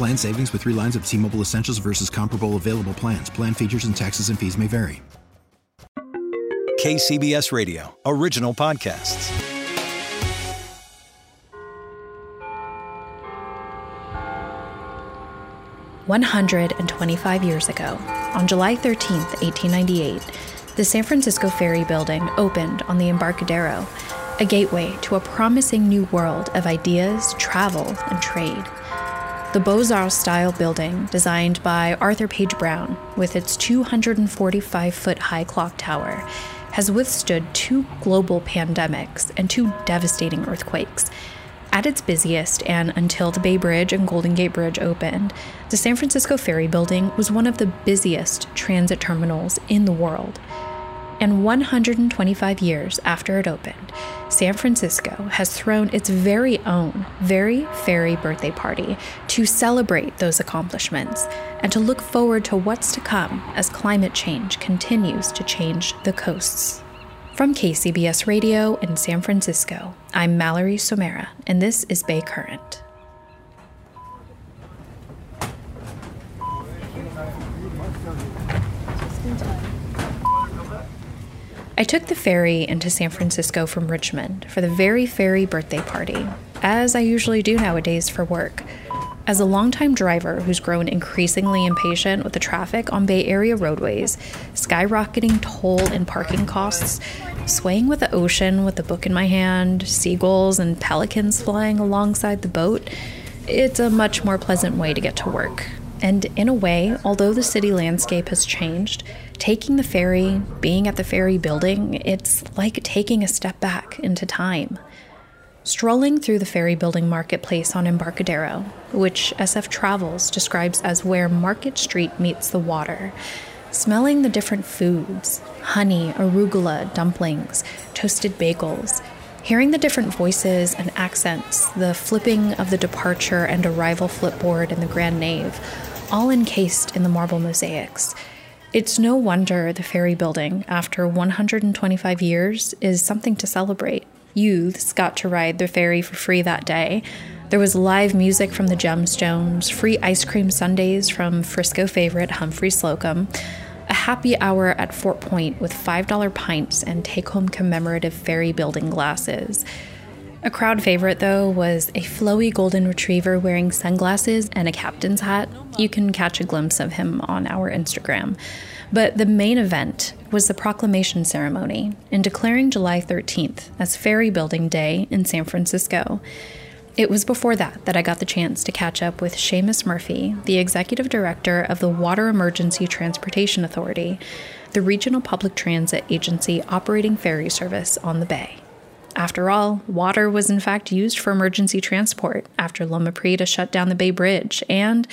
Plan savings with three lines of T Mobile Essentials versus comparable available plans. Plan features and taxes and fees may vary. KCBS Radio, original podcasts. One hundred and twenty-five years ago, on July 13th, 1898, the San Francisco Ferry Building opened on the Embarcadero, a gateway to a promising new world of ideas, travel, and trade. The Beaux Arts style building, designed by Arthur Page Brown, with its 245 foot high clock tower, has withstood two global pandemics and two devastating earthquakes. At its busiest, and until the Bay Bridge and Golden Gate Bridge opened, the San Francisco Ferry Building was one of the busiest transit terminals in the world. And 125 years after it opened, San Francisco has thrown its very own Very Ferry birthday party to celebrate those accomplishments and to look forward to what's to come as climate change continues to change the coasts. From KCBS Radio in San Francisco, I'm Mallory Somera, and this is Bay Current. I took the ferry into San Francisco from Richmond for the Very Ferry birthday party, as I usually do nowadays for work. As a longtime driver who's grown increasingly impatient with the traffic on Bay Area roadways, skyrocketing toll and parking costs, swaying with the ocean with a book in my hand, seagulls and pelicans flying alongside the boat, it's a much more pleasant way to get to work. And in a way, although the city landscape has changed, taking the ferry, being at the ferry building, it's like taking a step back into time. Strolling through the ferry building marketplace on Embarcadero, which SF Travels describes as where Market Street meets the water, smelling the different foods honey, arugula, dumplings, toasted bagels, hearing the different voices and accents, the flipping of the departure and arrival flipboard in the Grand Nave, all encased in the marble mosaics. It's no wonder the ferry building, after 125 years, is something to celebrate. Youths got to ride the ferry for free that day. There was live music from the Gemstones, free ice cream sundaes from Frisco favorite Humphry Slocombe, a happy hour at Fort Point with $5 pints and take home commemorative ferry building glasses. A crowd favorite, though, was a flowy golden retriever wearing sunglasses and a captain's hat. You can catch a glimpse of him on our Instagram. But the main event was the proclamation ceremony in declaring July 13th as Ferry Building Day in San Francisco. It was before that that I got the chance to catch up with Seamus Murphy, the executive director of the Water Emergency Transportation Authority, the regional public transit agency operating ferry service on the bay. After all, water was in fact used for emergency transport after Loma Prieta shut down the Bay Bridge, and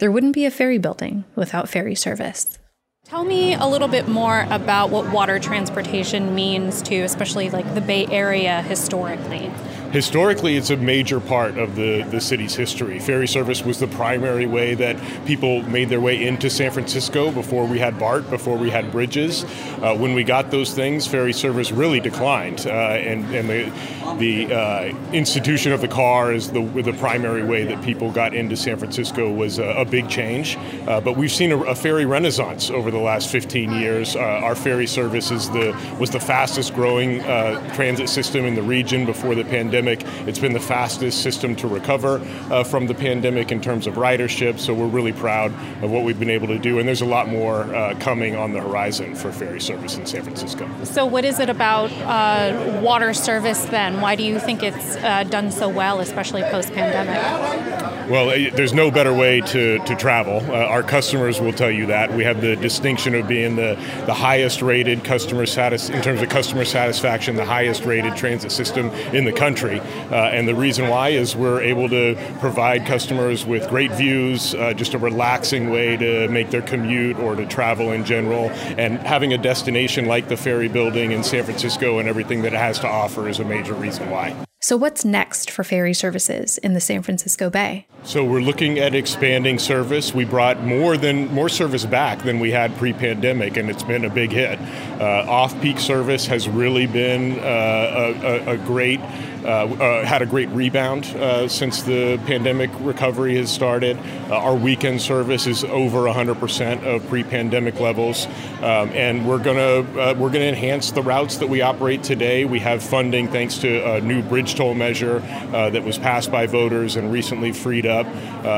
there wouldn't be a ferry building without ferry service. Tell me a little bit more about what water transportation means to, especially like the Bay Area historically historically it's a major part of the, the city's history. Ferry service was the primary way that people made their way into San Francisco before we had BART, before we had bridges. Uh, when we got those things, ferry service really declined, uh, and, and the, the uh, institution of the car is the, the primary way that people got into San Francisco was a, a big change. Uh, but we've seen a, a, ferry renaissance over the last 15 years. Uh, our ferry service is the, was the fastest growing uh, transit system in the region before the pandemic pandemic. It's been the fastest system to recover uh, from the pandemic in terms of ridership, so we're really proud of what we've been able to do, and there's a lot more uh, coming on the horizon for ferry service in San Francisco. So, what is it about uh, water service then? Why do you think it's uh, done so well, especially post pandemic? Well, eh, there's no better way to, to travel. Uh, our customers will tell you that. We have the distinction of being the, the highest rated customer satis- in terms of customer satisfaction, the highest rated transit system in the country. Uh, and the reason why is we're able to provide customers with great views, uh, just a relaxing way to make their commute or to travel in general. And having a destination like the Ferry Building in San Francisco and everything that it has to offer is a major reason why. So, what's next for ferry services in the San Francisco Bay? So, we're looking at expanding service. We brought more than more service back than we had pre-pandemic, and it's been a big hit. Uh, off-peak service has really been uh, a, a, great. Uh, uh, had a great rebound uh, since the pandemic recovery has started. Uh, our weekend service is over 100% of pre-pandemic levels, um, and we're gonna we're gonna enhance the routes that we operate today. We have funding thanks to a new bridge toll measure that was passed by voters and recently freed up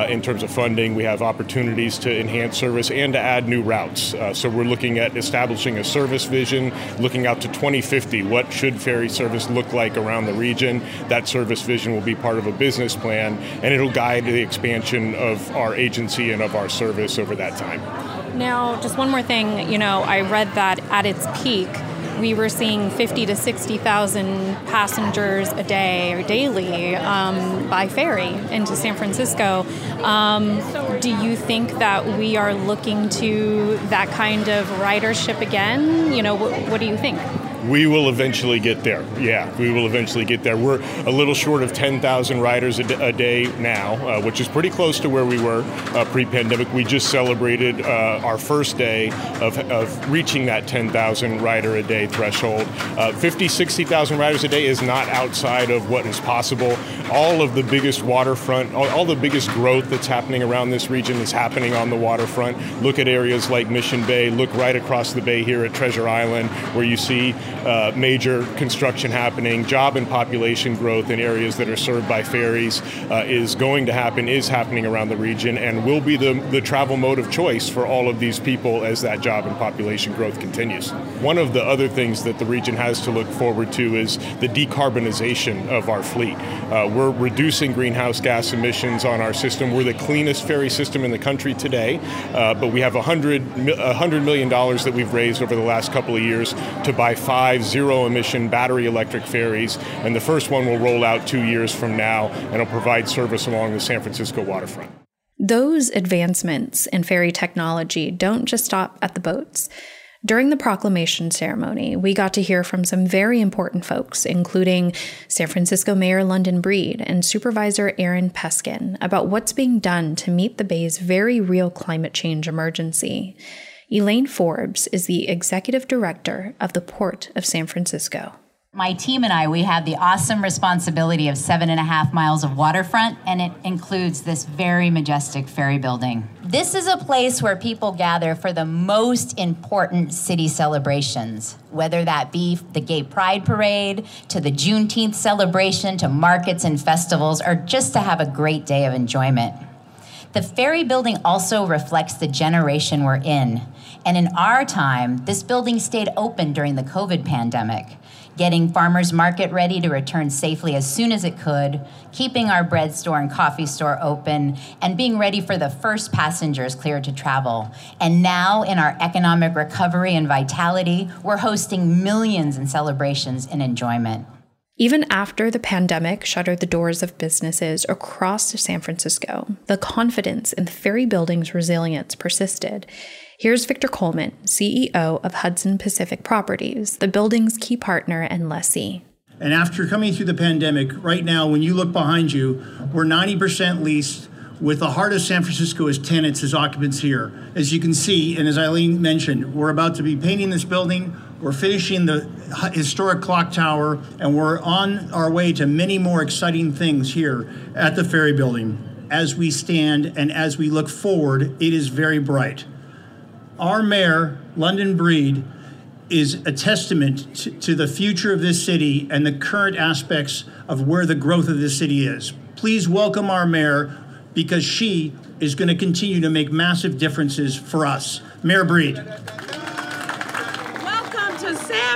in terms of funding. We have opportunities to enhance service and to add new routes. so we're looking at establishing a service vision, looking out to 2050. What should ferry service look like around the region? That service vision will be part of a business plan, and it'll guide the expansion of our agency and of our service over that time. Now, just one more thing. You know, I read that at its peak, we were seeing 50 to 60,000 passengers a day or daily um, by ferry into San Francisco. Um, do you think that we are looking to that kind of ridership again? You know, wh- what do you think? We will eventually get there. Yeah, we will eventually get there. We're a little short of 10,000 riders a, d- a day now, uh, which is pretty close to where we were uh, pre-pandemic. We just celebrated uh, our first day of, of reaching that 10,000 rider a day threshold. Uh, 50, 60,000 riders a day is not outside of what is possible. All of the biggest waterfront, all, all the biggest growth that's happening around this region is happening on the waterfront. Look at areas like Mission Bay. Look right across the bay here at Treasure Island, where you see uh, major construction happening, job and population growth in areas that are served by ferries uh, is going to happen, is happening around the region, and will be the, the travel mode of choice for all of these people as that job and population growth continues. One of the other things that the region has to look forward to is the decarbonization of our fleet. Uh, we're reducing greenhouse gas emissions on our system. We're the cleanest ferry system in the country today, uh, but we have $100, $100 million that we've raised over the last couple of years to buy five five zero emission battery electric ferries, and the first one will roll out two years from now and will provide service along the San Francisco waterfront. Those advancements in ferry technology don't just stop at the boats. During the proclamation ceremony, we got to hear from some very important folks, including San Francisco Mayor London Breed and Supervisor Aaron Peskin, about what's being done to meet the Bay's very real climate change emergency. Elaine Forbes is the executive director of the Port of San Francisco. My team and I, we have the awesome responsibility of seven and a half miles of waterfront, and it includes this very majestic ferry building. This is a place where people gather for the most important city celebrations, whether that be the Gay Pride Parade, to the Juneteenth celebration, to markets and festivals, or just to have a great day of enjoyment. The ferry building also reflects the generation we're in. And in our time, this building stayed open during the COVID pandemic, getting farmers market ready to return safely as soon as it could, keeping our bread store and coffee store open, and being ready for the first passengers cleared to travel. And now, in our economic recovery and vitality, we're hosting millions in celebrations and enjoyment. Even after the pandemic shuttered the doors of businesses across San Francisco, the confidence in the ferry building's resilience persisted. Here's Victor Coleman, CEO of Hudson Pacific Properties, the building's key partner and lessee. And after coming through the pandemic, right now, when you look behind you, we're 90% leased with the heart of San Francisco as tenants, as occupants here. As you can see, and as Eileen mentioned, we're about to be painting this building. We're finishing the historic clock tower, and we're on our way to many more exciting things here at the Ferry Building. As we stand and as we look forward, it is very bright. Our mayor, London Breed, is a testament to, to, the future of this city and the current aspects of where the growth of this city is. Please welcome our mayor because she is going to continue to make massive differences for us. Mayor Breed.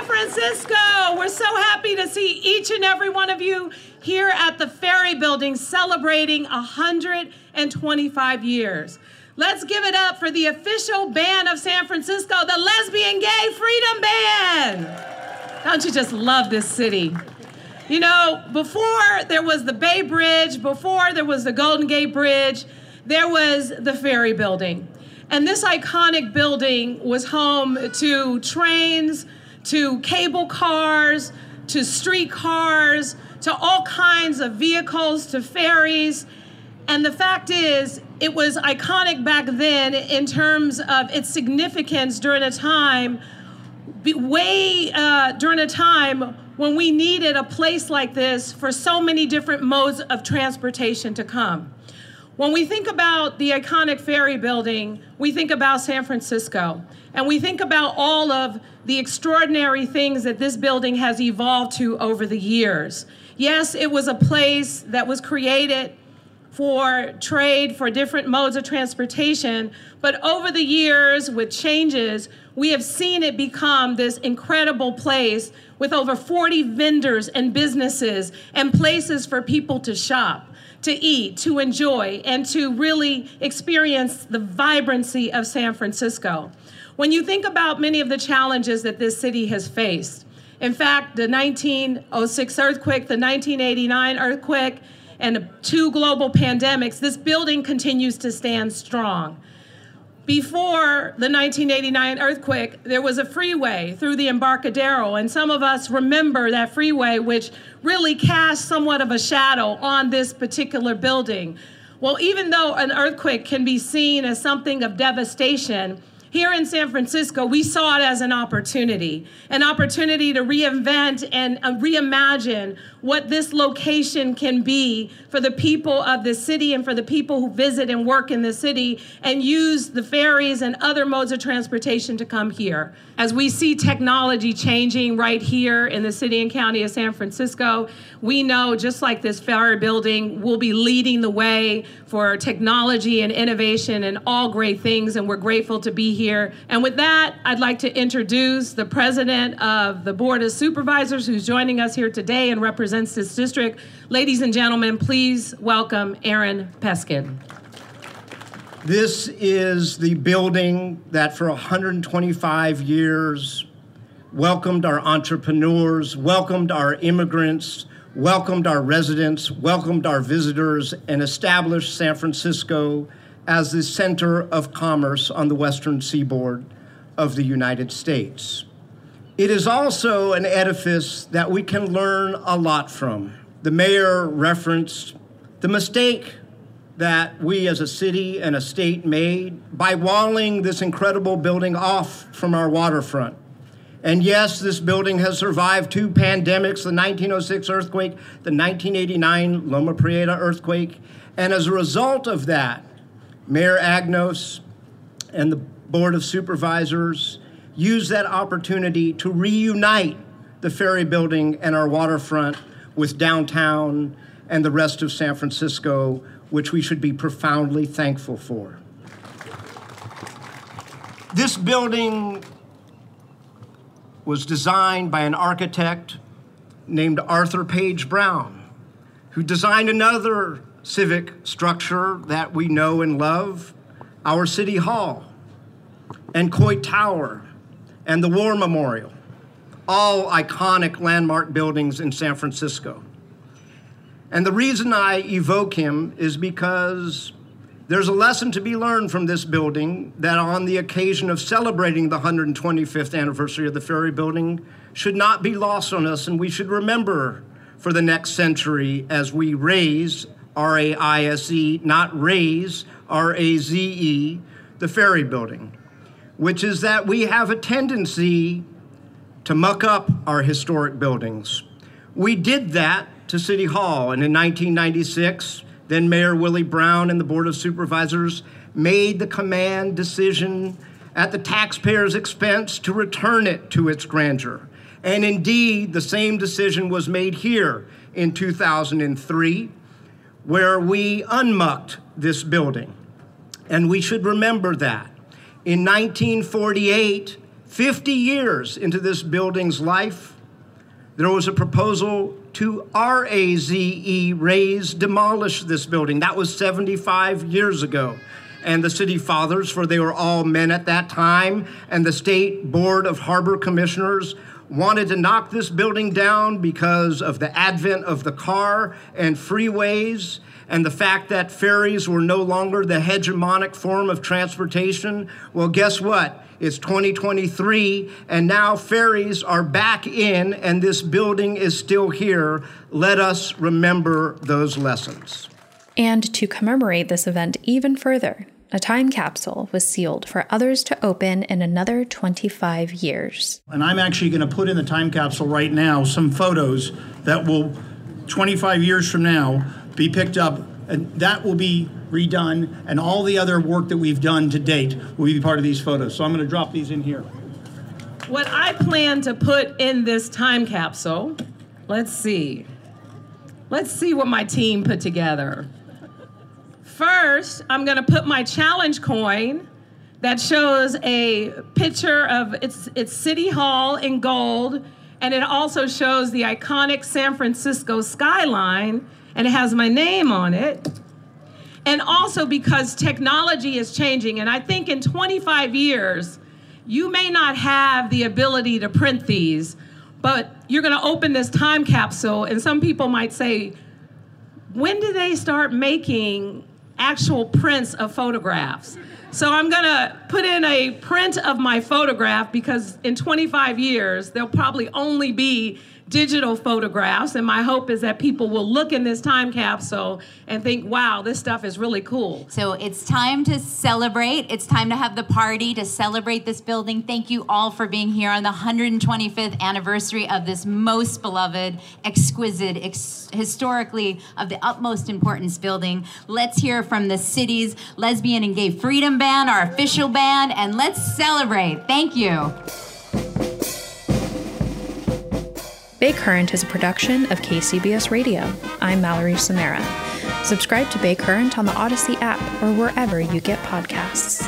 San Francisco. We're so happy to see each and every one of you here at the Ferry Building celebrating 125 years. Let's give it up for the official band of San Francisco, the Lesbian Gay Freedom Band. Don't you just love this city? You know, before there was the Bay Bridge, before there was the Golden Gate Bridge, there was the Ferry Building. And this iconic building was home to trains, to cable cars, to streetcars, to all kinds of vehicles, to ferries. And the fact is, it was iconic back then in terms of its significance during a time, way uh, during a time when we needed a place like this for so many different modes of transportation to come. When we think about the iconic ferry building, we think about San Francisco. And we think about all of the extraordinary things that this building has evolved to over the years. Yes, it was a place that was created for trade, for different modes of transportation. But over the years, with changes, we have seen it become this incredible place with over 40 vendors and businesses and places for people to shop, to eat, to enjoy, and to really experience the vibrancy of San Francisco. When you think about many of the challenges that this city has faced, in fact, the 1906 earthquake, the 1989 earthquake, and two global pandemics, this building continues to stand strong. Before the 1989 earthquake, there was a freeway through the Embarcadero, and some of us remember that freeway, which really cast somewhat of a shadow on this particular building. Well, even though an earthquake can be seen as something of devastation, here in San Francisco, we saw it as an opportunity, an opportunity to reinvent and uh, reimagine what this location can be for the people of the city and for the people who visit and work in the city and use the ferries and other modes of transportation to come here. As we see technology changing right here in the city and county of San Francisco, we know just like this ferry building, we'll be leading the way for technology and innovation and all great things, and we're grateful to be here. And with that, I'd like to introduce the president of the Board of Supervisors who's joining us here today and represents this district. Ladies and gentlemen, please welcome Aaron Peskin. This is the building that for 125 years welcomed our entrepreneurs, welcomed our immigrants, welcomed our residents, welcomed our visitors, and established San Francisco as the center of commerce on the western seaboard of the United States. It is also an edifice that we can learn a lot from. The mayor referenced the mistake that we as a city and a state made by walling this incredible building off from our waterfront. And yes, this building has survived two pandemics the 1906 earthquake, the 1989 Loma Prieta earthquake. And as a result of that, Mayor Agnos and the Board of Supervisors use that opportunity to reunite the ferry building and our waterfront with downtown and the rest of San Francisco, which we should be profoundly thankful for. This building was designed by an architect named Arthur Page Brown, who designed another civic structure that we know and love, our City Hall and Coit Tower and the War Memorial, all iconic landmark buildings in San Francisco. And the reason I evoke him is because there's a lesson to be learned from this building that on the occasion of celebrating the 125th anniversary of the Ferry Building should not be lost on us, and we should remember for the next century as we raise, R A I S E, not raise, R A Z E, the Ferry Building which is that we have a tendency to muck up our historic buildings. We did that to City Hall, and in 1996, then Mayor Willie Brown and the Board of Supervisors made the command decision at the taxpayers' expense to return it to its grandeur. And indeed, the same decision was made here in 2003 where we unmucked this building. And we should remember that. In 1948, 50 years into this building's life, there was a proposal to RAZE, raise, demolish this building. That was 75 years ago. And the city fathers, for they were all men at that time, and the state board of harbor commissioners wanted to knock this building down because of the advent of the car and freeways and the fact that ferries were no longer the hegemonic form of transportation. Well, guess what? It's 2023, and now ferries are back in, and this building is still here. Let us remember those lessons. And to commemorate this event even further, a time capsule was sealed for others to open in another 25 years. And I'm actually going to put in the time capsule right now some photos that will, 25 years from now, be picked up, and that will be redone, and all the other work that we've done to date will be part of these photos. So I'm going to drop these in here. What I plan to put in this time capsule, let's see. Let's see what my team put together. First, I'm going to put my challenge coin that shows a picture of its, its City Hall in gold, and it also shows the iconic San Francisco skyline, and it has my name on it. And also because technology is changing, and I think in 25 years, you may not have the ability to print these, but you're going to open this time capsule, and some people might say, when did they start making actual prints of photographs. So I'm gonna put in a print of my photograph because in 25 years, there'll probably only be digital photographs. And my hope is that people will look in this time capsule and think, wow, this stuff is really cool. So it's time to celebrate. It's time to have the party to celebrate this building. Thank you all for being here on the 125th anniversary of this most beloved, exquisite, ex- historically of the utmost importance building. Let's hear from the city's Lesbian and Gay Freedom Band, our official band, and let's celebrate. Thank you. Bay Current is a production of KCBS Radio. I'm Mallory Somera. Subscribe to Bay Current on the Audacy app or wherever you get podcasts.